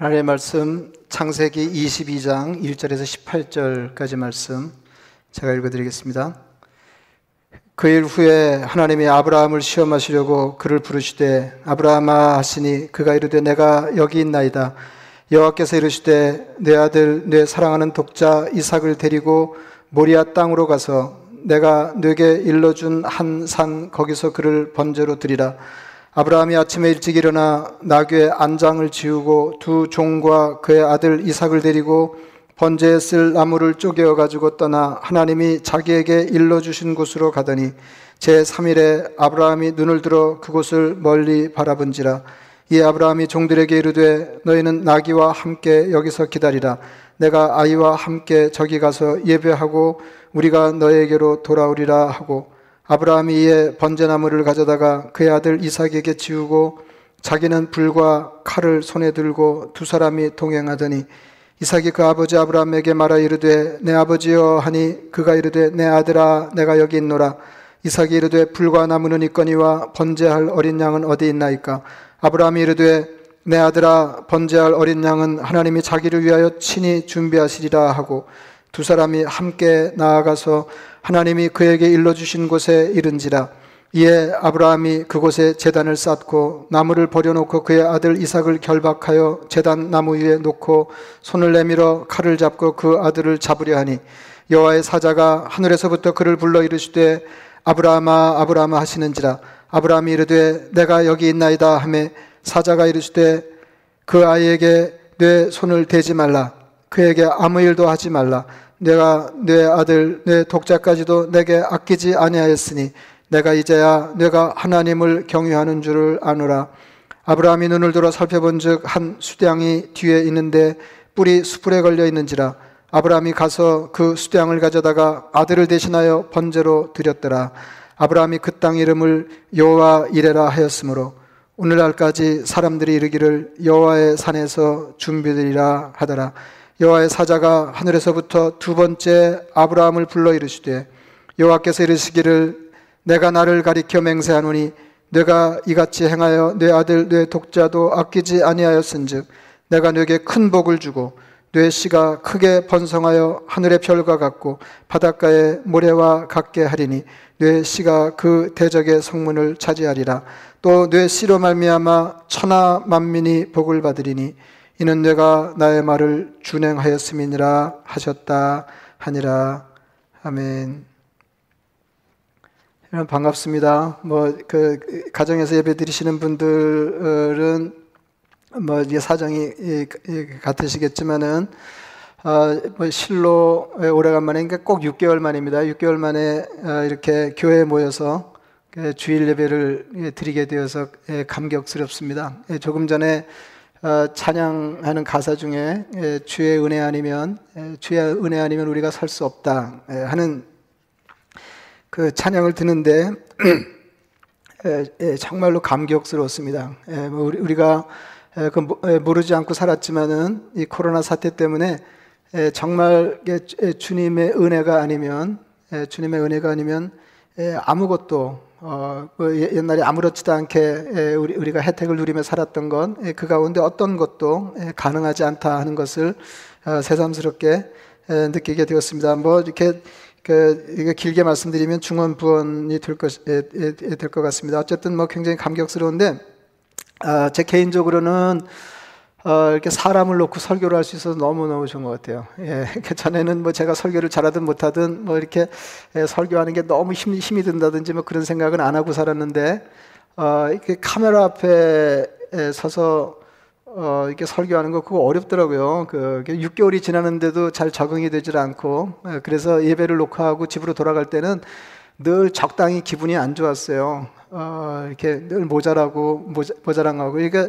하나님의 말씀 창세기 22장 1절에서 18절까지 말씀 제가 읽어드리겠습니다. 그 일 후에 하나님이 아브라함을 시험하시려고 그를 부르시되 아브라함아 하시니 그가 이르되 내가 여기 있나이다. 여호와께서 이르시되 내 아들 내 사랑하는 독자 이삭을 데리고 모리아 땅으로 가서 내가 네게 일러준 한 산 거기서 그를 번제로 드리라. 아브라함이 아침에 일찍 일어나 나귀의 안장을 지우고 두 종과 그의 아들 이삭을 데리고 번제에 쓸 나무를 쪼개어 가지고 떠나 하나님이 자기에게 일러 주신 곳으로 가더니 제 3일에 아브라함이 눈을 들어 그곳을 멀리 바라본지라 이 아브라함이 종들에게 이르되 너희는 나귀와 함께 여기서 기다리라. 내가 아이와 함께 저기 가서 예배하고 우리가 너에게로 돌아오리라 하고 아브라함이 이에 번제나무를 가져다가 그의 아들 이삭에게 지우고 자기는 불과 칼을 손에 들고 두 사람이 동행하더니 이삭이 그 아버지 아브라함에게 말하 이르되 내 아버지여 하니 그가 이르되 내 아들아 내가 여기 있노라. 이삭이 이르되 불과 나무는 있거니와 번제할 어린 양은 어디 있나이까? 아브라함이 이르되 내 아들아 번제할 어린 양은 하나님이 자기를 위하여 친히 준비하시리라 하고 두 사람이 함께 나아가서 하나님이 그에게 일러주신 곳에 이른지라. 이에 아브라함이 그곳에 재단을 쌓고 나무를 버려놓고 그의 아들 이삭을 결박하여 재단 나무 위에 놓고 손을 내밀어 칼을 잡고 그 아들을 잡으려 하니 여호와의 사자가 하늘에서부터 그를 불러 이르시되 아브라함아 아브라함아 하시는지라. 아브라함이 이르되 내가 여기 있나이다 하매 사자가 이르시되 그 아이에게 내 손을 대지 말라 그에게 아무 일도 하지 말라. 내가 내 아들 내 독자까지도 내게 아끼지 아니하였으니 내가 이제야 내가 하나님을 경외하는 줄을 아노라. 아브라함이 눈을 들어 살펴본즉 한 수량이 뒤에 있는데 뿔이 수풀에 걸려 있는지라. 아브라함이 가서 그 수량을 가져다가 아들을 대신하여 번제로 드렸더라. 아브라함이 그 땅 이름을 여호와 이레라 하였으므로 오늘날까지 사람들이 이르기를 여호와의 산에서 준비되리라 하더라 여호와의 사자가 하늘에서부터 두 번째 아브라함을 불러 이르시되 여호와께서 이르시기를 내가 나를 가리켜 맹세하노니 내가 이같이 행하여 내 아들 내 독자도 아끼지 아니하였은즉 내가 네게 큰 복을 주고 뇌 씨가 크게 번성하여 하늘의 별과 같고 바닷가의 모래와 같게 하리니 뇌 씨가 그 대적의 성문을 차지하리라. 또뇌 씨로 말미암아 천하 만민이 복을 받으리니 이는 내가 나의 말을 준행하였음이니라 하셨다 하니라 아멘. 여러분 반갑습니다. 뭐 그 가정에서 예배 드리시는 분들은 뭐 이제 사정이 같으시겠지만은 어, 뭐 실로 오래간만에 그러니까 꼭 6개월 만입니다. 6개월 만에 어, 이렇게 교회에 모여서 그 주일 예배를 드리게 되어서 예, 감격스럽습니다. 예, 조금 전에 어, 찬양하는 가사 중에 예, 주의 은혜 아니면 예, 주의 은혜 아니면 우리가 살 수 없다 예, 하는 그 찬양을 듣는데 정말로 감격스러웠습니다. 뭐 우리가 그 모르지 않고 살았지만은 이 코로나 사태 때문에 정말 주님의 은혜가 아니면 주님의 은혜가 아니면 아무것도 어, 그 옛날에 아무렇지도 않게 우리, 우리가 혜택을 누리며 살았던 건 그 가운데 어떤 것도 가능하지 않다 하는 것을 어, 새삼스럽게 느끼게 되었습니다. 뭐 이렇게 그 이거 길게 말씀드리면 중언부언이 될 것, 될 것 같습니다. 어쨌든 뭐 굉장히 감격스러운데, 아, 제 개인적으로는 어, 이렇게 사람을 놓고 설교를 할 수 있어서 너무너무 좋은 것 같아요. 예, 그 전에는 뭐 제가 설교를 잘하든 못하든 뭐 이렇게 예, 설교하는 게 너무 힘, 힘이 든다든지 뭐 그런 생각은 안 하고 살았는데, 어, 이렇게 카메라 앞에 서서 어, 이렇게 설교하는 거 그거 어렵더라고요. 그 6개월이 지났는데도 잘 적응이 되질 않고, 예, 그래서 예배를 녹화하고 집으로 돌아갈 때는 늘 적당히 기분이 안 좋았어요. 어, 이렇게 늘 모자라고 모자, 모자랑하고, 그러니까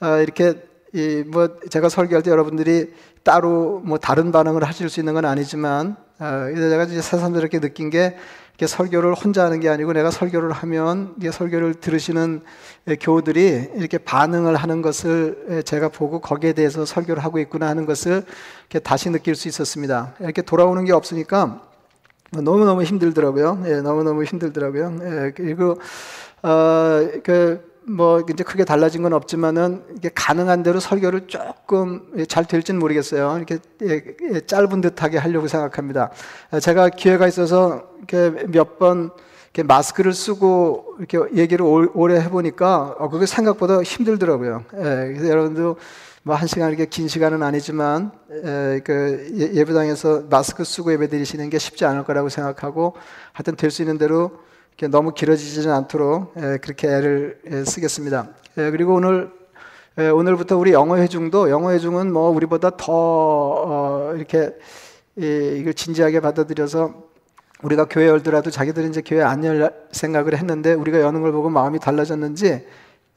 어, 이렇게 이 뭐 제가 설교할 때 여러분들이 따로 뭐 다른 반응을 하실 수 있는 건 아니지만 어, 제가 이제 새삼스럽게 느낀 게 이렇게 설교를 혼자 하는 게 아니고 내가 설교를 하면 이게 설교를 들으시는 교우들이 이렇게 반응을 하는 것을 제가 보고 거기에 대해서 설교를 하고 있구나 하는 것을 이렇게 다시 느낄 수 있었습니다. 이렇게 돌아오는 게 없으니까 너무 너무 힘들더라고요. 예, 너무 너무 힘들더라고요. 예, 그리고 어, 그 뭐 이제 크게 달라진 건 없지만은 이게 가능한 대로 설교를 조금 잘 될지는 모르겠어요. 이렇게 예, 예, 짧은 듯하게 하려고 생각합니다. 제가 기회가 있어서 이렇게 몇번 이렇게 마스크를 쓰고 이렇게 얘기를 오래 해보니까 어, 그게 생각보다 힘들더라고요. 예, 그래서 여러분도 뭐 한 시간 이렇게 긴 시간은 아니지만 에, 그 예, 예배당에서 마스크 쓰고 예배 드리시는 게 쉽지 않을 거라고 생각하고 하여튼 될 수 있는 대로 너무 길어지지는 않도록 에, 그렇게 애를 에, 쓰겠습니다. 에, 그리고 오늘 에, 오늘부터 우리 영어 회중도 영어 회중은 뭐 우리보다 더 어, 이렇게 이, 이걸 진지하게 받아들여서 우리가 교회 열더라도 자기들은 이제 교회 안 열 생각을 했는데 우리가 여는 걸 보고 마음이 달라졌는지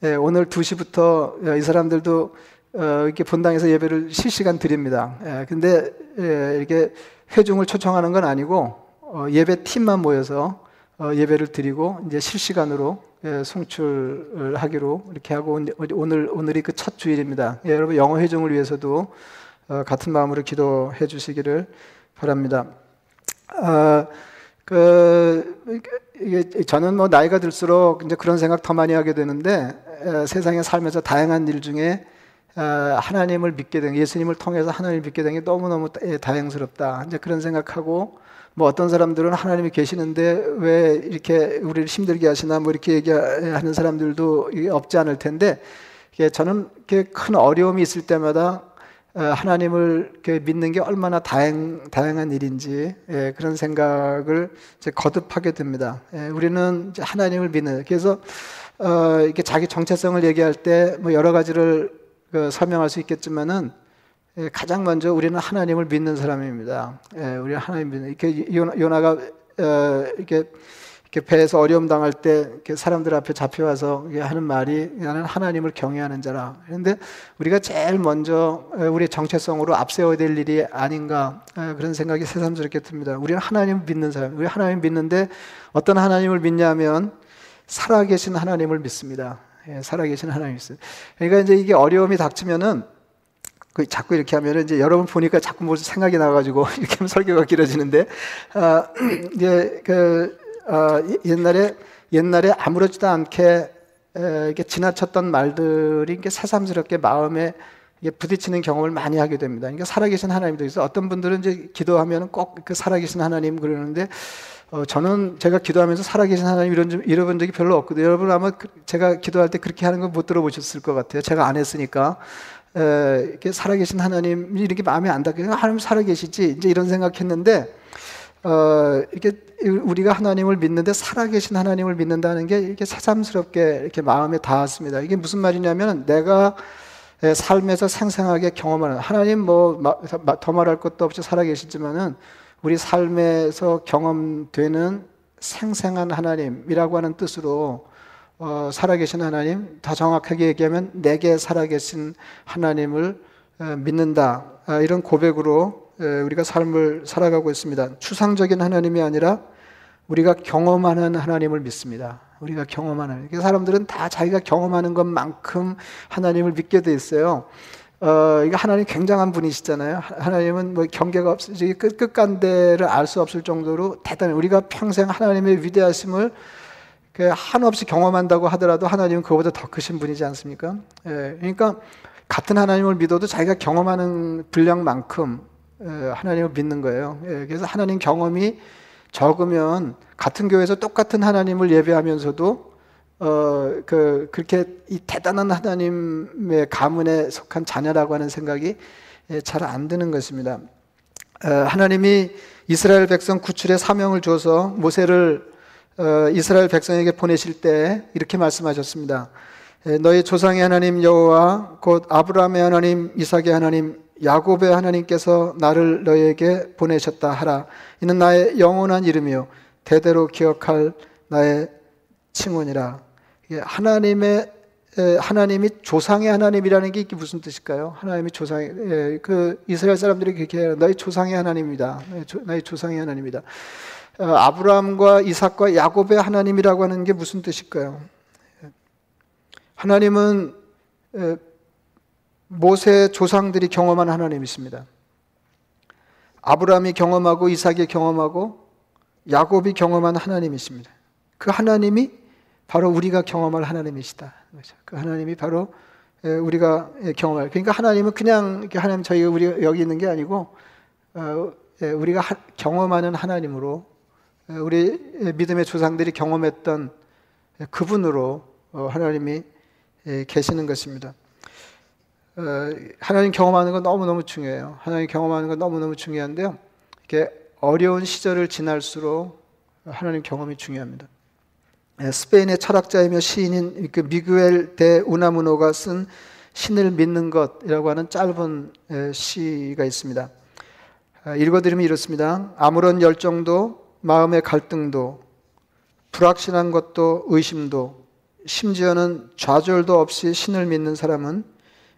예, 오늘 2시부터 이 사람들도 어, 이렇게 본당에서 예배를 실시간 드립니다. 예, 근데 예, 이렇게 회중을 초청하는 건 아니고 어, 예배 팀만 모여서 어, 예배를 드리고 이제 실시간으로 예, 송출을 하기로 이렇게 하고 오늘 오늘이 그 첫 주일입니다. 예, 여러분 영어 회중을 위해서도 어, 같은 마음으로 기도해 주시기를 바랍니다. 어, 그 저는 뭐 나이가 들수록 이제 그런 생각 더 많이 하게 되는데 에, 세상에 살면서 다양한 일 중에 어, 하나님을 믿게 된 예수님을 통해서 하나님을 믿게 된 게 너무 너무 다행스럽다. 이제 그런 생각하고 뭐 어떤 사람들은 하나님이 계시는데 왜 이렇게 우리를 힘들게 하시나 뭐 이렇게 얘기하는 사람들도 없지 않을 텐데 저는 큰 어려움이 있을 때마다 어, 하나님을 믿는 게 얼마나 다행, 다양한 일인지 예, 그런 생각을 거듭하게 됩니다. 예, 우리는 하나님을 믿는 그래서 어, 이렇게 자기 정체성을 얘기할 때 뭐 여러 가지를 그 설명할 수 있겠지만은 예, 가장 먼저 우리는 하나님을 믿는 사람입니다. 우리 하나님 믿는 이렇게 요나가 어, 이렇게 이렇게 배에서 어려움 당할 때 사람들 앞에 잡혀와서 하는 말이 나는 하나님을 경외하는 자라. 그런데 우리가 제일 먼저 우리의 정체성으로 앞세워야 될 일이 아닌가 그런 생각이 새삼스럽게 듭니다. 우리는 하나님을 믿는 사람. 우리 하나님 믿는데 어떤 하나님을 믿냐면 살아계신 하나님을 믿습니다. 예, 살아계신 하나님 믿습니다. 그러니까 이제 이게 어려움이 닥치면은 그 자꾸 이렇게 하면은 이제 여러분 보니까 자꾸 뭐 생각이 나가지고 이렇게 하면 설교가 길어지는데 아, 이제 그 어, 옛날에 옛날에 아무렇지도 않게 이렇게 지나쳤던 말들이 이렇게 새삼스럽게 마음에 부딪히는 경험을 많이 하게 됩니다. 그러니까 살아계신 하나님도 있어. 어떤 분들은 이제 기도하면 꼭 그 살아계신 하나님 그러는데 어, 저는 제가 기도하면서 살아계신 하나님 이런 잃어본 적이 별로 없거든요. 여러분 아마 그, 제가 기도할 때 그렇게 하는 거못 들어보셨을 것 같아요. 제가 안 했으니까. 에, 이렇게 살아계신 하나님 이렇게 마음에 안 닿게 하나님 살아계시지 이제 이런 생각했는데 어, 이렇게 우리가 하나님을 믿는데 살아계신 하나님을 믿는다는 게 이렇게 새삼스럽게 이렇게 마음에 닿았습니다. 이게 무슨 말이냐면 내가 삶에서 생생하게 경험하는 하나님 뭐 더 말할 것도 없이 살아계시지만은 우리 삶에서 경험되는 생생한 하나님이라고 하는 뜻으로 어, 살아계신 하나님, 더 정확하게 얘기하면 내게 살아계신 하나님을 어, 믿는다. 아, 이런 고백으로 우리가 삶을 살아가고 있습니다. 추상적인 하나님이 아니라 우리가 경험하는 하나님을 믿습니다. 우리가 경험하는 사람들은 다 자기가 경험하는 것만큼 하나님을 믿게 돼 있어요. 어, 이거 하나님 굉장한 분이시잖아요. 하나님은 뭐 경계가 없, 끝, 끝간대를 알 수 없을 정도로 대단해. 우리가 평생 하나님의 위대하심을 그 한없이 경험한다고 하더라도 하나님은 그보다 더 크신 분이지 않습니까? 예, 그러니까 같은 하나님을 믿어도 자기가 경험하는 분량만큼 하나님을 믿는 거예요. 예, 그래서 하나님 경험이 적으면 같은 교회에서 똑같은 하나님을 예배하면서도 어, 그, 그렇게 이 대단한 하나님의 가문에 속한 자녀라고 하는 생각이 예, 잘안 드는 것입니다. 하나님이 이스라엘 백성 구출의 사명을 줘서 모세를 어, 이스라엘 백성에게 보내실 때 이렇게 말씀하셨습니다. 너희 조상의 하나님 여호와 곧 아브라함의 하나님 이삭의 하나님 야곱의 하나님께서 나를 너에게 보내셨다 하라. 이는 나의 영원한 이름이요 대대로 기억할 나의 칭원이라. 하나님의 하나님이 조상의 하나님이라는 게 이게 무슨 뜻일까요? 하나님이 조상의 그 이스라엘 사람들이 그렇게 너희 조상의 하나님이다. 너희 조상의 하나님이다. 어, 아브라함과 이삭과 야곱의 하나님이라고 하는 게 무슨 뜻일까요? 하나님은 모세 조상들이 경험한 하나님이 있습니다. 아브라함이 경험하고 이삭이 경험하고 야곱이 경험한 하나님이 있습니다. 그 하나님이 바로 우리가 경험할 하나님이시다. 그 하나님이 바로 우리가 경험할. 그러니까 하나님은 그냥 하나님 저희가 우리 여기 있는 게 아니고 어, 우리가 경험하는 하나님으로 우리 믿음의 조상들이 경험했던 그분으로 어, 하나님이 계시는 것입니다. 어, 하나님 경험하는 건 너무너무 중요해요. 하나님 경험하는 건 너무너무 중요한데요. 이게 어려운 시절을 지날수록 하나님 경험이 중요합니다. 스페인의 철학자이며 시인인 그 미구엘 데 우나무노가 쓴 신을 믿는 것이라고 하는 짧은 시가 있습니다. 아, 읽어드리면 이렇습니다. 아무런 열정도 마음의 갈등도 불확실한 것도 의심도 심지어는 좌절도 없이 신을 믿는 사람은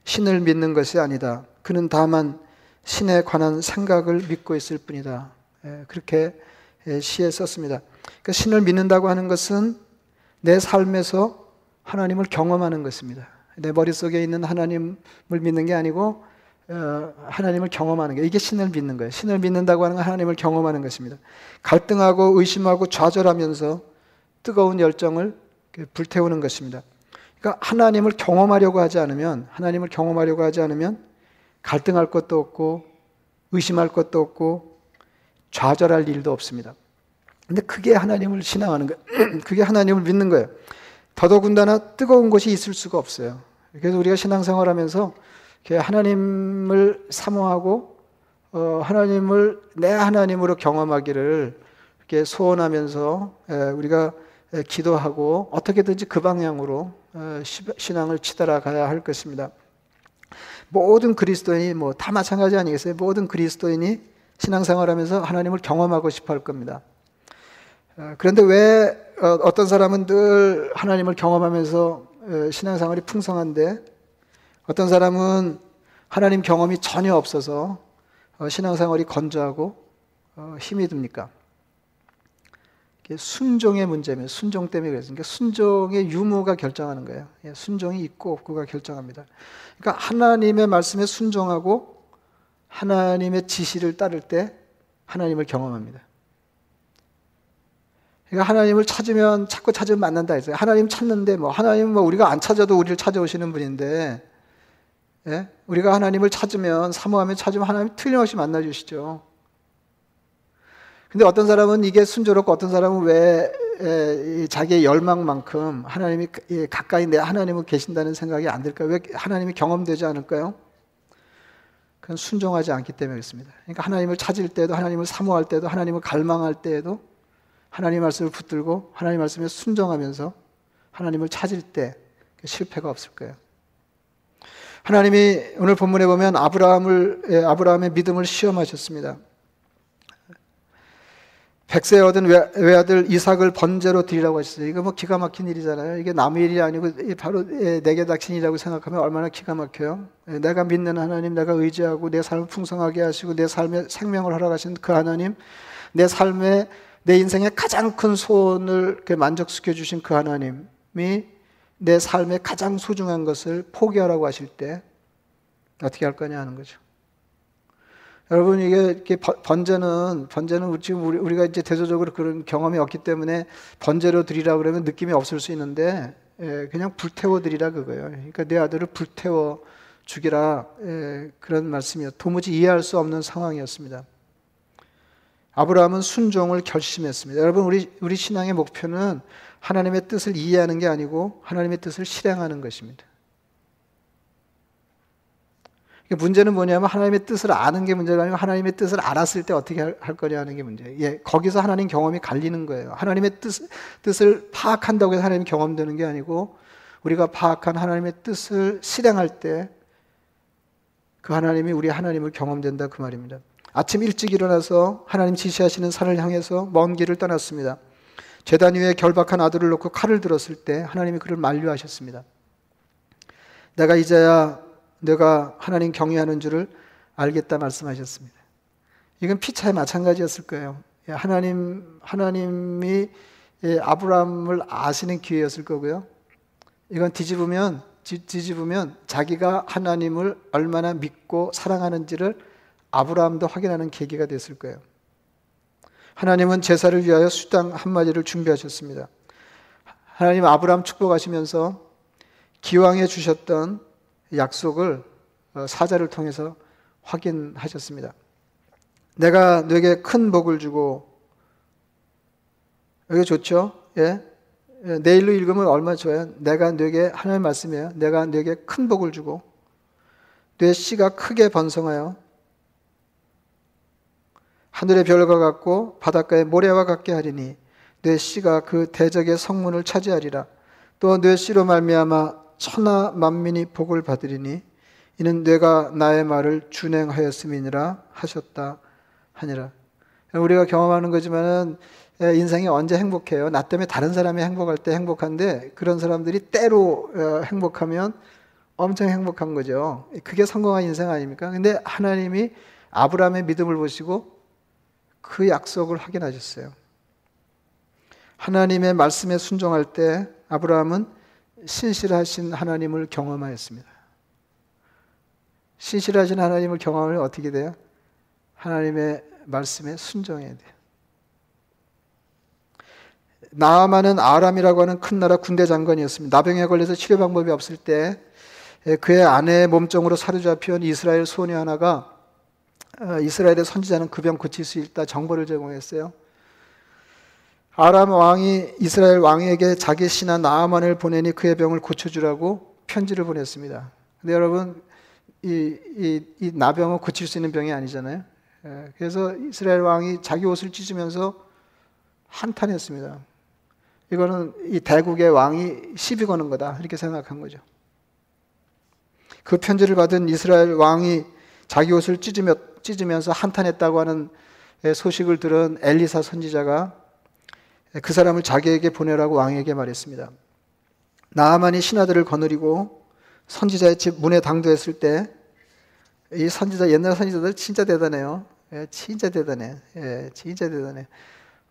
신을 믿는 것이 아니다. 그는 다만 신에 관한 생각을 믿고 있을 뿐이다. 예, 그렇게 예, 시에 썼습니다. 그러니까 신을 믿는다고 하는 것은 내 삶에서 하나님을 경험하는 것입니다. 내 머릿속에 있는 하나님을 믿는 게 아니고 어, 하나님을 경험하는 게 이게 신을 믿는 거예요. 신을 믿는다고 하는 건 하나님을 경험하는 것입니다. 갈등하고 의심하고 좌절하면서 뜨거운 열정을 불태우는 것입니다. 그러니까 하나님을 경험하려고 하지 않으면 하나님을 경험하려고 하지 않으면 갈등할 것도 없고 의심할 것도 없고 좌절할 일도 없습니다. 근데 그게 하나님을 신앙하는 거예요. 그게 하나님을 믿는 거예요. 더더군다나 뜨거운 것이 있을 수가 없어요. 그래서 우리가 신앙생활하면서 하나님을 사모하고 어, 하나님을 내 하나님으로 경험하기를 이렇게 소원하면서 우리가 기도하고 어떻게든지 그 방향으로 어, 신앙을 치달아가야 할 것입니다. 모든 그리스도인이 뭐 다 마찬가지 아니겠어요? 모든 그리스도인이 신앙생활하면서 하나님을 경험하고 싶어 할 겁니다. 어, 그런데 왜 어떤 사람은 늘 하나님을 경험하면서 신앙생활이 풍성한데 어떤 사람은 하나님 경험이 전혀 없어서 어, 신앙생활이 건조하고 어, 힘이 듭니까? 순종의 문제면 순종 때문에 그래서 그러니까 순종의 유무가 결정하는 거예요. 예, 순종이 있고 없고가 결정합니다. 그러니까 하나님의 말씀에 순종하고 하나님의 지시를 따를 때 하나님을 경험합니다. 그러니까 하나님을 찾으면 찾고 찾으면 만난다 했어요. 하나님 찾는데 뭐 하나님 뭐 우리가 안 찾아도 우리를 찾아오시는 분인데 예? 우리가 하나님을 찾으면 사모하면 찾으면 하나님 틀림없이 만나 주시죠. 근데 어떤 사람은 이게 순조롭고 어떤 사람은 왜 에, 자기의 열망만큼 하나님이 가까이 내 하나님은 계신다는 생각이 안 들까요? 왜 하나님이 경험되지 않을까요? 그건 순종하지 않기 때문에 그렇습니다. 그러니까 하나님을 찾을 때도 하나님을 사모할 때도 하나님을 갈망할 때에도 하나님 말씀을 붙들고 하나님 말씀에 순종하면서 하나님을 찾을 때 실패가 없을 거예요. 하나님이 오늘 본문에 보면 아브라함을 예, 아브라함의 믿음을 시험하셨습니다. 백세 얻은 외아들 이삭을 번제로 드리라고 하셨어요. 이거 뭐 기가 막힌 일이잖아요. 이게 남의 일이 아니고 바로 예, 내게 닥친 일이라고 생각하면 얼마나 기가 막혀요. 예, 내가 믿는 하나님, 내가 의지하고 내 삶을 풍성하게 하시고 내 삶에 생명을 허락하신 그 하나님, 내 삶에 내 인생의 가장 큰 소원을 만족시켜 주신 그 하나님이 내 삶의 가장 소중한 것을 포기하라고 하실 때 어떻게 할 거냐 하는 거죠. 여러분 이게 번제는 번제는 지금 우리, 가 이제 대조적으로 그런 경험이 없기 때문에 번제로 드리라 그러면 느낌이 없을 수 있는데 예, 그냥 불태워 드리라 그거예요. 그러니까 내 아들을 불태워 죽이라 예, 그런 말씀이었. 도무지 이해할 수 없는 상황이었습니다. 아브라함은 순종을 결심했습니다. 여러분 우리 우리 신앙의 목표는 하나님의 뜻을 이해하는 게 아니고 하나님의 뜻을 실행하는 것입니다. 문제는 뭐냐면 하나님의 뜻을 아는 게 문제가 아니고 하나님의 뜻을 알았을 때 어떻게 할, 거냐 하는 게 문제예요. 예, 거기서 하나님 경험이 갈리는 거예요. 하나님의 뜻, 뜻을 파악한다고 해서 하나님 경험되는 게 아니고 우리가 파악한 하나님의 뜻을 실행할 때 그 하나님이 우리 하나님을 경험된다 그 말입니다. 아침 일찍 일어나서 하나님 지시하시는 산을 향해서 먼 길을 떠났습니다. 재단 위에 결박한 아들을 놓고 칼을 들었을 때 하나님이 그를 만류하셨습니다. 내가 이제야 내가 하나님 경외하는 줄을 알겠다 말씀하셨습니다. 이건 피차에 마찬가지였을 거예요. 예, 하나님 하나님이 예, 아브라함을 아시는 기회였을 거고요. 이건 뒤집으면 뒤집으면 자기가 하나님을 얼마나 믿고 사랑하는지를 아브라함도 확인하는 계기가 됐을 거예요. 하나님은 제사를 위하여 수당 한 마리를 준비하셨습니다. 하나님 아브라함 축복하시면서 기왕에 주셨던 약속을 어, 사자를 통해서 확인하셨습니다. 내가 너에게 큰 복을 주고 여기 좋죠? 예? 예? 내일로 읽으면 얼마나 좋아요? 내가 너에게 하나님 말씀이에요. 내가 너에게 큰 복을 주고 내 씨가 크게 번성하여 하늘의 별과 같고 바닷가의 모래와 같게 하리니 내 씨가 그 대적의 성문을 차지하리라. 또내 씨로 말미암아 천하 만민이 복을 받으리니 이는 내가 나의 말을 준행하였음이니라 하셨다 하니라. 우리가 경험하는 거지만은 인생이 언제 행복해요? 나 때문에 다른 사람이 행복할 때 행복한데 그런 사람들이 때로 어, 행복하면 엄청 행복한 거죠. 그게 성공한 인생 아닙니까? 근데 하나님이 아브라함의 믿음을 보시고 그 약속을 확인하셨어요. 하나님의 말씀에 순종할 때 아브라함은 신실하신 하나님을 경험하였습니다. 신실하신 하나님을 경험하면 어떻게 돼요? 하나님의 말씀에 순종해야 돼요. 나아만은 아람이라고 하는 큰 나라 군대 장관이었습니다. 나병에 걸려서 치료 방법이 없을 때 그의 아내의 몸종으로 사로잡힌 이스라엘 소녀 하나가 어, 이스라엘의 선지자는 그 병 고칠 수 있다 정보를 제공했어요. 아람 왕이 이스라엘 왕에게 자기 신하 나아만을 보내니 그의 병을 고쳐주라고 편지를 보냈습니다. 근데 여러분 이, 이, 이 나병은 고칠 수 있는 병이 아니잖아요. 예, 그래서 이스라엘 왕이 자기 옷을 찢으면서 한탄했습니다. 이거는 이 대국의 왕이 시비 거는 거다 이렇게 생각한 거죠. 그 편지를 받은 이스라엘 왕이 자기 옷을 찢으며, 찢으면서 한탄했다고 하는 소식을 들은 엘리사 선지자가 그 사람을 자기에게 보내라고 왕에게 말했습니다. 나아만이 신하들을 거느리고 선지자의 집 문에 당도했을 때 이 선지자 옛날 선지자들 진짜 대단해요. 예, 진짜 대단해. 예, 진짜 대단해.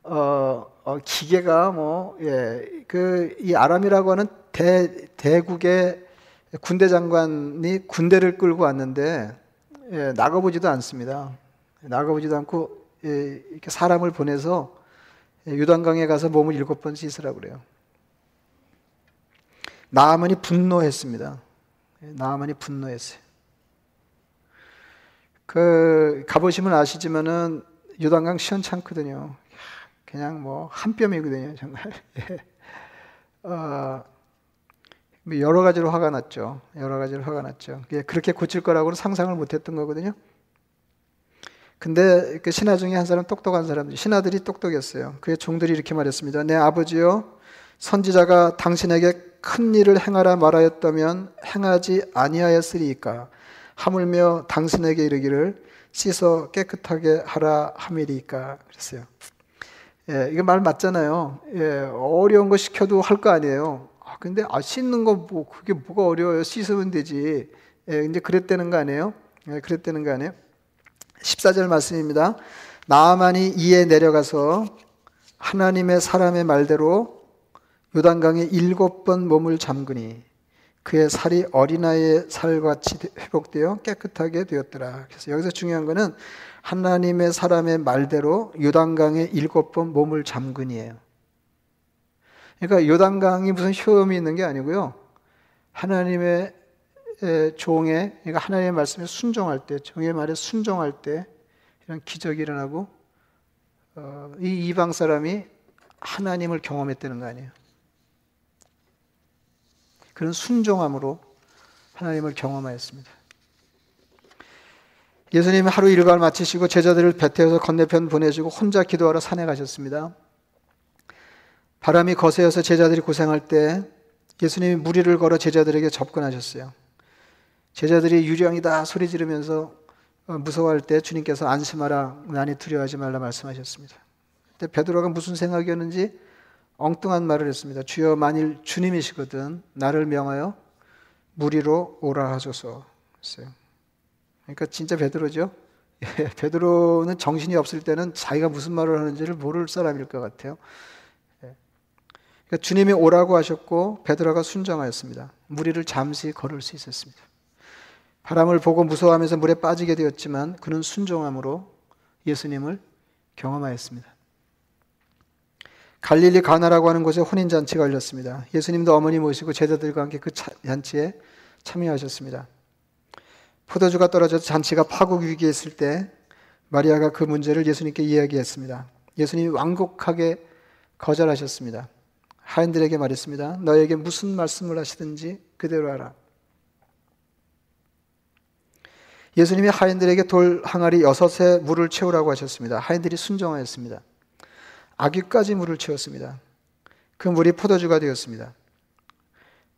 어, 어 기계가 뭐 예, 그 이 아람이라고 하는 대 대국의 군대 장관이 군대를 끌고 왔는데 예, 나가보지도 않습니다. 나가보지도 않고 예, 이렇게 사람을 보내서 유단강에 가서 몸을 일곱 번 씻으라 그래요. 나아만이 분노했습니다. 예, 나아만이 분노했어요. 그 가보시면 아시지만은 유단강 시원찮거든요. 그냥 뭐 한 뼘이거든요, 정말. 예. 어, 뭐 여러 가지로 화가 났죠. 여러 가지로 화가 났죠. 그렇게 고칠 거라고는 상상을 못했던 거거든요. 근데 그 신하 중에 한 사람 똑똑한 사람들, 신하들이 똑똑했어요. 그의 종들이 이렇게 말했습니다. 내 아버지요, 선지자가 당신에게 큰 일을 행하라 말하였다면 행하지 아니하였으리이까. 하물며 당신에게 이르기를 씻어 깨끗하게 하라 함이리이까. 그랬어요. 예, 이거 말 맞잖아요. 예, 어려운 거 시켜도 할 거 아니에요. 아, 근데 아, 씻는 거 뭐, 그게 뭐가 어려워요? 씻으면 되지. 예, 이제 그랬다는 거 아니에요? 예, 그랬다는 거 아니에요? 14절 말씀입니다. 나아만이 이에 내려가서 하나님의 사람의 말대로 요단강에 일곱 번 몸을 잠그니 그의 살이 어린아이의 살같이 회복되어 깨끗하게 되었더라. 그래서 여기서 중요한 거는 하나님의 사람의 말대로 요단강에 일곱 번 몸을 잠그니에요. 그러니까 요단강이 무슨 효험이 있는 게 아니고요. 하나님의 종의 그러니까 하나님의 말씀에 순종할 때, 종의 말에 순종할 때 이런 기적이 일어나고 어, 이 이방 사람이 하나님을 경험했다는 거 아니에요. 그런 순종함으로 하나님을 경험하였습니다. 예수님이 하루 일과를 마치시고 제자들을 배태워서 건너편 보내시고 혼자 기도하러 산에 가셨습니다. 바람이 거세어서 제자들이 고생할 때 예수님이 무리를 걸어 제자들에게 접근하셨어요. 제자들이 유령이다 소리 지르면서 어, 무서워할 때 주님께서 안심하라 난이 두려워하지 말라 말씀하셨습니다. 그때 베드로가 무슨 생각이었는지 엉뚱한 말을 했습니다. 주여 만일 주님이시거든 나를 명하여 무리로 오라 하소서 했어요. 그러니까 진짜 베드로죠. 예, 베드로는 정신이 없을 때는 자기가 무슨 말을 하는지를 모를 사람일 것 같아요. 그러니까 주님이 오라고 하셨고 베드로가 순종하였습니다. 무리를 잠시 걸을 수 있었습니다. 바람을 보고 무서워하면서 물에 빠지게 되었지만 그는 순종함으로 예수님을 경험하였습니다. 갈릴리 가나라고 하는 곳에 혼인 잔치가 열렸습니다. 예수님도 어머니 모시고 제자들과 함께 그 잔치에 참여하셨습니다. 포도주가 떨어져서 잔치가 파국 위기에 있을 때 마리아가 그 문제를 예수님께 이야기했습니다. 예수님이 완곡하게 거절하셨습니다. 하인들에게 말했습니다. 너에게 무슨 말씀을 하시든지 그대로 하라. 예수님이 하인들에게 돌 항아리 여섯에 물을 채우라고 하셨습니다. 하인들이 순종하였습니다. 아귀까지 물을 채웠습니다. 그 물이 포도주가 되었습니다.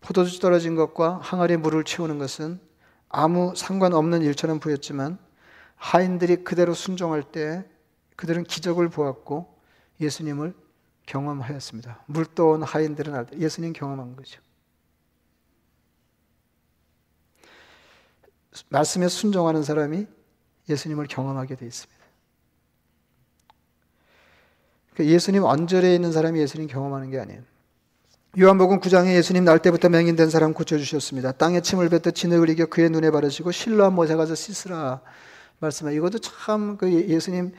포도주 떨어진 것과 항아리 물을 채우는 것은 아무 상관없는 일처럼 보였지만 하인들이 그대로 순종할 때 그들은 기적을 보았고 예수님을 경험하였습니다. 물 떠온 하인들은 예수님 경험한 거죠. 말씀에 순종하는 사람이 예수님을 경험하게 되어 있습니다. 그러니까 예수님 언저리에 있는 사람이 예수님 경험하는 게 아니에요. 요한복음 9장에 예수님 날 때부터 맹인된 사람 고쳐주셨습니다. 땅에 침을 뱉어 진흙을 이겨 그의 눈에 바르시고 실로한 못에 가서 씻으라 말씀하 이것도 참 그 예수님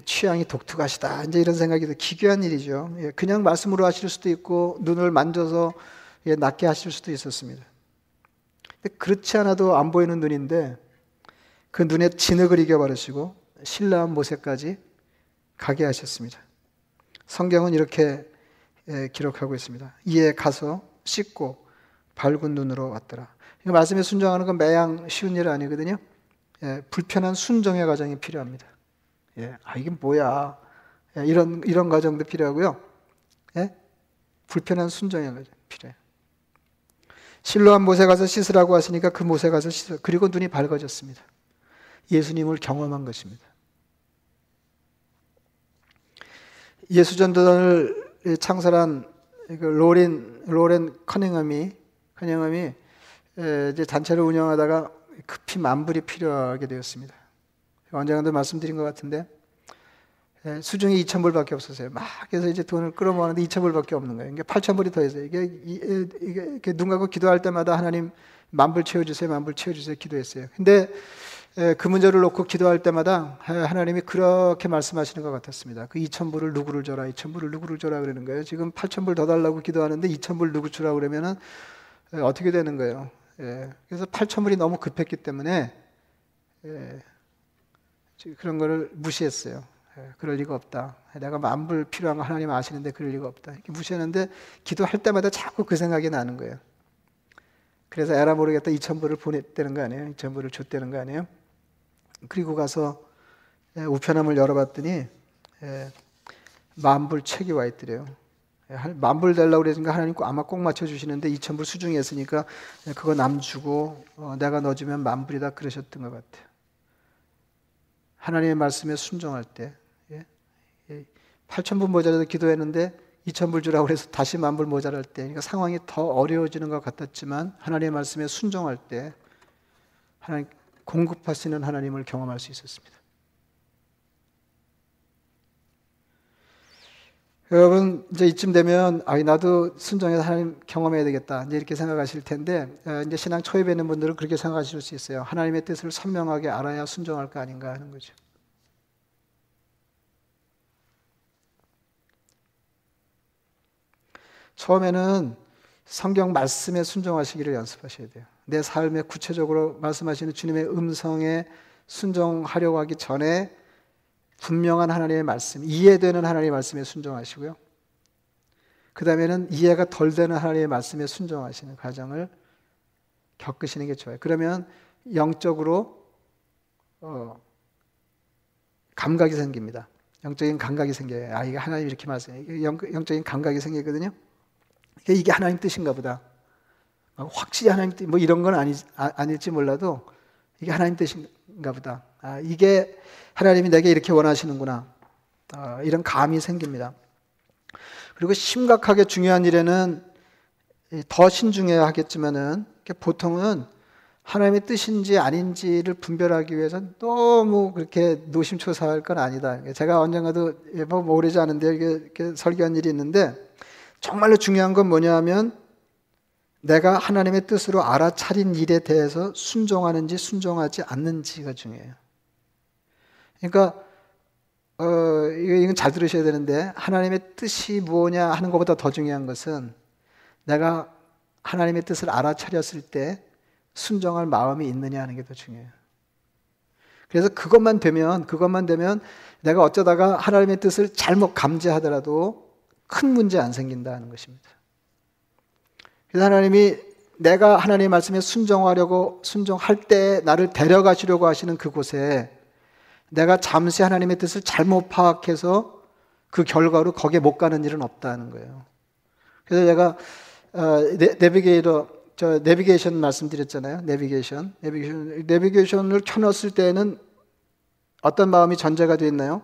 취향이 독특하시다. 이제 이런 생각이 기괴한 일이죠. 예, 그냥 말씀으로 하실 수도 있고 눈을 만져서 예, 낫게 하실 수도 있었습니다. 그렇지 않아도 안 보이는 눈인데 그 눈에 진흙을 이겨 바르시고 신라한 모세까지 가게 하셨습니다. 성경은 이렇게 예, 기록하고 있습니다. 이에 가서 씻고 밝은 눈으로 왔더라. 이 말씀에 순종하는 건 매양 쉬운 일 아니거든요. 예, 불편한 순종의 과정이 필요합니다. 예, 아 이게 뭐야? 예, 이런 이런 과정도 필요하고요. 예? 불편한 순종의 과정 필요해요. 실로한 못에 가서 씻으라고 하시니까 그 못에 가서 씻어. 그리고 눈이 밝아졌습니다. 예수님을 경험한 것입니다. 예수전도단을 창설한 그 로렌 로렌 커닝엄이 커닝엄이 이제 단체를 운영하다가 급히 만불이 필요하게 되었습니다. 언젠가도 말씀드린 것 같은데 수중이 2천 불밖에 없었어요. 막 그래서 이제 돈을 끌어모았는데 2천 불밖에 없는 거예요. 이게 8천 불이 더해서 이게 이게, 눈 감고 기도할 때마다 하나님 만불 채워주세요, 만불 채워주세요 기도했어요. 근데 그 문제를 놓고 기도할 때마다 하나님이 그렇게 말씀하시는 것 같았습니다. 그 2천 불을 누구를 줘라, 2천 불을 누구를 줘라 그러는 거예요. 지금 8천 불더 달라고 기도하는데 2천 불 누구 주라 그러면은 어떻게 되는 거예요? 그래서 8천 불이 너무 급했기 때문에 그런 거를 무시했어요. 그럴 리가 없다. 내가 만불 필요한 거 하나님 아시는데 그럴 리가 없다. 이렇게 무시했는데 기도할 때마다 자꾸 그 생각이 나는 거예요. 그래서 에라 모르겠다 2천 불을 보냈다는 거 아니에요? 2천 불을 줬다는 거 아니에요? 그리고 가서 우편함을 열어봤더니 만불 책이 와 있더래요. 만불 달라고 그러니까 하나님 아마 꼭 맞춰주시는데 2천 불 수중에 있으니까 그거 남 주고 어, 내가 넣어주면 만불이다 그러셨던 것 같아요. 하나님의 말씀에 순종할 때 8천 불 모자라도 기도했는데 2천 불 주라고 해서 다시 만 불 모자랄 때 그러니까 상황이 더 어려워지는 것 같았지만 하나님의 말씀에 순종할 때 하나님 공급하시는 하나님을 경험할 수 있었습니다. 여러분 이제 이쯤 되면 아 나도 순종해서 하나님 경험해야 되겠다 이제 이렇게 생각하실 텐데 어, 이제 신앙 초에 뵙는 분들은 그렇게 생각하실 수 있어요. 하나님의 뜻을 선명하게 알아야 순종할 거 아닌가 하는 거죠. 처음에는 성경 말씀에 순종하시기를 연습하셔야 돼요. 내 삶에 구체적으로 말씀하시는 주님의 음성에 순종하려고 하기 전에 분명한 하나님의 말씀, 이해되는 하나님의 말씀에 순종하시고요. 그 다음에는 이해가 덜 되는 하나님의 말씀에 순종하시는 과정을 겪으시는 게 좋아요. 그러면 영적으로 어, 감각이 생깁니다. 영적인 감각이 생겨요. 아, 이게 하나님 이렇게 말씀해. 영, 영적인 감각이 생기거든요. 이게 하나님 뜻인가 보다. 확실히 하나님 뜻, 뭐 이런 건 아니, 아, 닐지 몰라도 이게 하나님 뜻인가 보다. 아, 이게 하나님이 내게 이렇게 원하시는구나. 아, 이런 감이 생깁니다. 그리고 심각하게 중요한 일에는 더 신중해야 하겠지만은 보통은 하나님의 뜻인지 아닌지를 분별하기 위해서 너무 그렇게 노심초사할 건 아니다. 제가 언젠가도 뭐 오래지 않은데 이게 설교한 일이 있는데 정말로 중요한 건 뭐냐 하면 내가 하나님의 뜻으로 알아차린 일에 대해서 순종하는지 순종하지 않는지가 중요해요. 그러니까 어, 이건 잘 들으셔야 되는데 하나님의 뜻이 무엇냐 하는 것보다 더 중요한 것은 내가 하나님의 뜻을 알아차렸을 때 순종할 마음이 있느냐 하는 게 더 중요해요. 그래서 그것만 되면 그것만 되면 내가 어쩌다가 하나님의 뜻을 잘못 감지하더라도 큰 문제 안 생긴다는 것입니다. 그래서 하나님이 내가 하나님의 말씀에 순종하려고 순종할 때 나를 데려가시려고 하시는 그곳에 내가 잠시 하나님의 뜻을 잘못 파악해서 그 결과로 거기에 못 가는 일은 없다는 거예요. 그래서 제가 어, 내비게이터 저 내비게이션 말씀드렸잖아요. 내비게이션. 내비게이션 내비게이션을 켜놨을 때는 어떤 마음이 전제가 되어 있나요?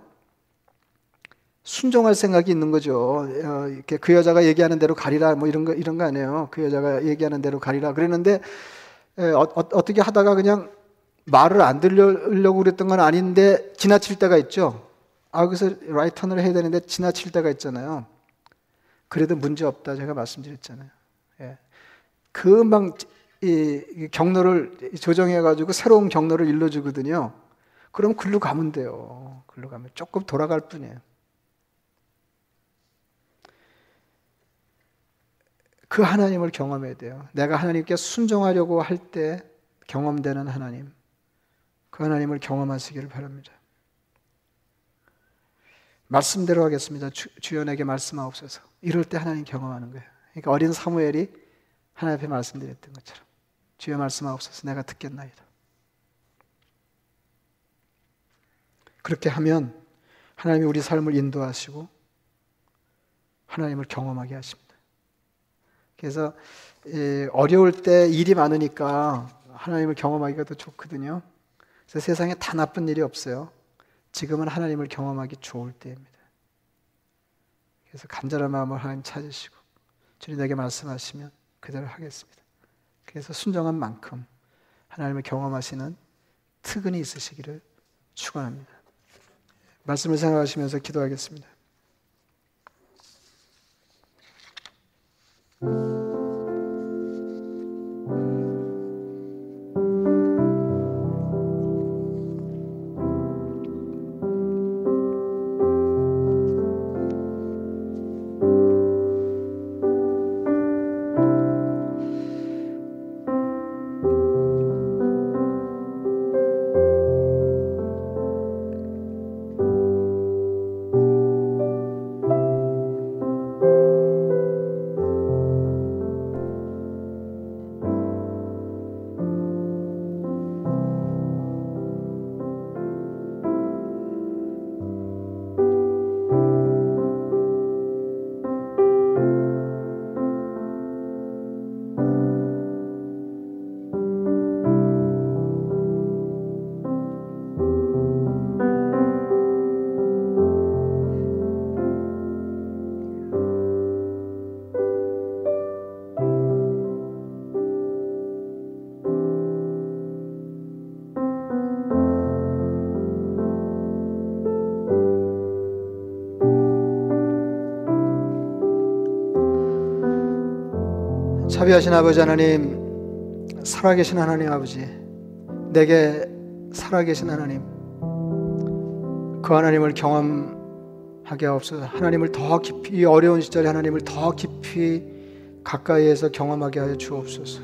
순종할 생각이 있는 거죠. 어, 이렇게 그 여자가 얘기하는 대로 가리라 뭐 이런 거 이런 거 아니에요. 그 여자가 얘기하는 대로 가리라 그랬는데 에, 어, 어 떻게 하다가 그냥 말을 안 들으려고 그랬던 건 아닌데 지나칠 때가 있죠. 아 그래서 라이턴을 해야 되는데 지나칠 때가 있잖아요. 그래도 문제 없다 제가 말씀드렸잖아요. 예. 금방 이 경로를 조정해 가지고 새로운 경로를 일러 주거든요. 그럼 글로 가면 돼요. 글로 가면 조금 돌아갈 뿐이에요. 그 하나님을 경험해야 돼요. 내가 하나님께 순종하려고 할 때 경험되는 하나님. 그 하나님을 경험하시기를 바랍니다. 말씀대로 하겠습니다. 주, 주연에게 말씀하옵소서. 이럴 때 하나님 경험하는 거예요. 그러니까 어린 사무엘이 하나님 앞에 말씀드렸던 것처럼 주여 말씀하옵소서 내가 듣겠나이다. 그렇게 하면 하나님이 우리 삶을 인도하시고 하나님을 경험하게 하십니다. 그래서 어려울 때 일이 많으니까 하나님을 경험하기가 더 좋거든요. 그래서 세상에 다 나쁜 일이 없어요. 지금은 하나님을 경험하기 좋을 때입니다. 그래서 간절한 마음을 하나님 찾으시고 주님 에게 말씀하시면 그대로 하겠습니다. 그래서 순정한 만큼 하나님을 경험하시는 특근이 있으시기를 축원합니다. 말씀을 생각하시면서 기도하겠습니다. 자비하신 아버지 하나님, 살아계신 하나님 아버지, 내게 살아계신 하나님, 그 하나님을 경험하게 하옵소서. 하나님을 더 깊이 이 어려운 시절에 하나님을 더 깊이 가까이에서 경험하게 하여 주옵소서.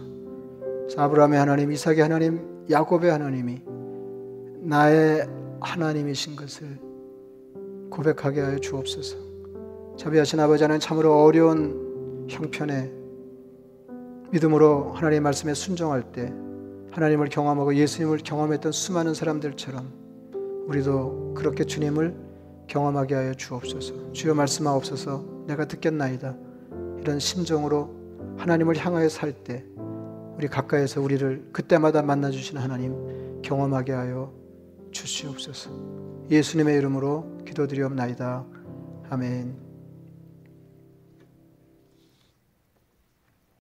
아브라함의 하나님, 이삭의 하나님, 야곱의 하나님이 나의 하나님이신 것을 고백하게 하여 주옵소서. 자비하신 아버지 하나님 참으로 어려운 형편에 믿음으로 하나님의 말씀에 순종할 때 하나님을 경험하고 예수님을 경험했던 수많은 사람들처럼 우리도 그렇게 주님을 경험하게 하여 주옵소서. 주여 말씀하옵소서. 내가 듣겠나이다. 이런 심정으로 하나님을 향하여 살 때 우리 가까이에서 우리를 그때마다 만나 주시는 하나님 경험하게 하여 주시옵소서. 예수님의 이름으로 기도드리옵나이다. 아멘.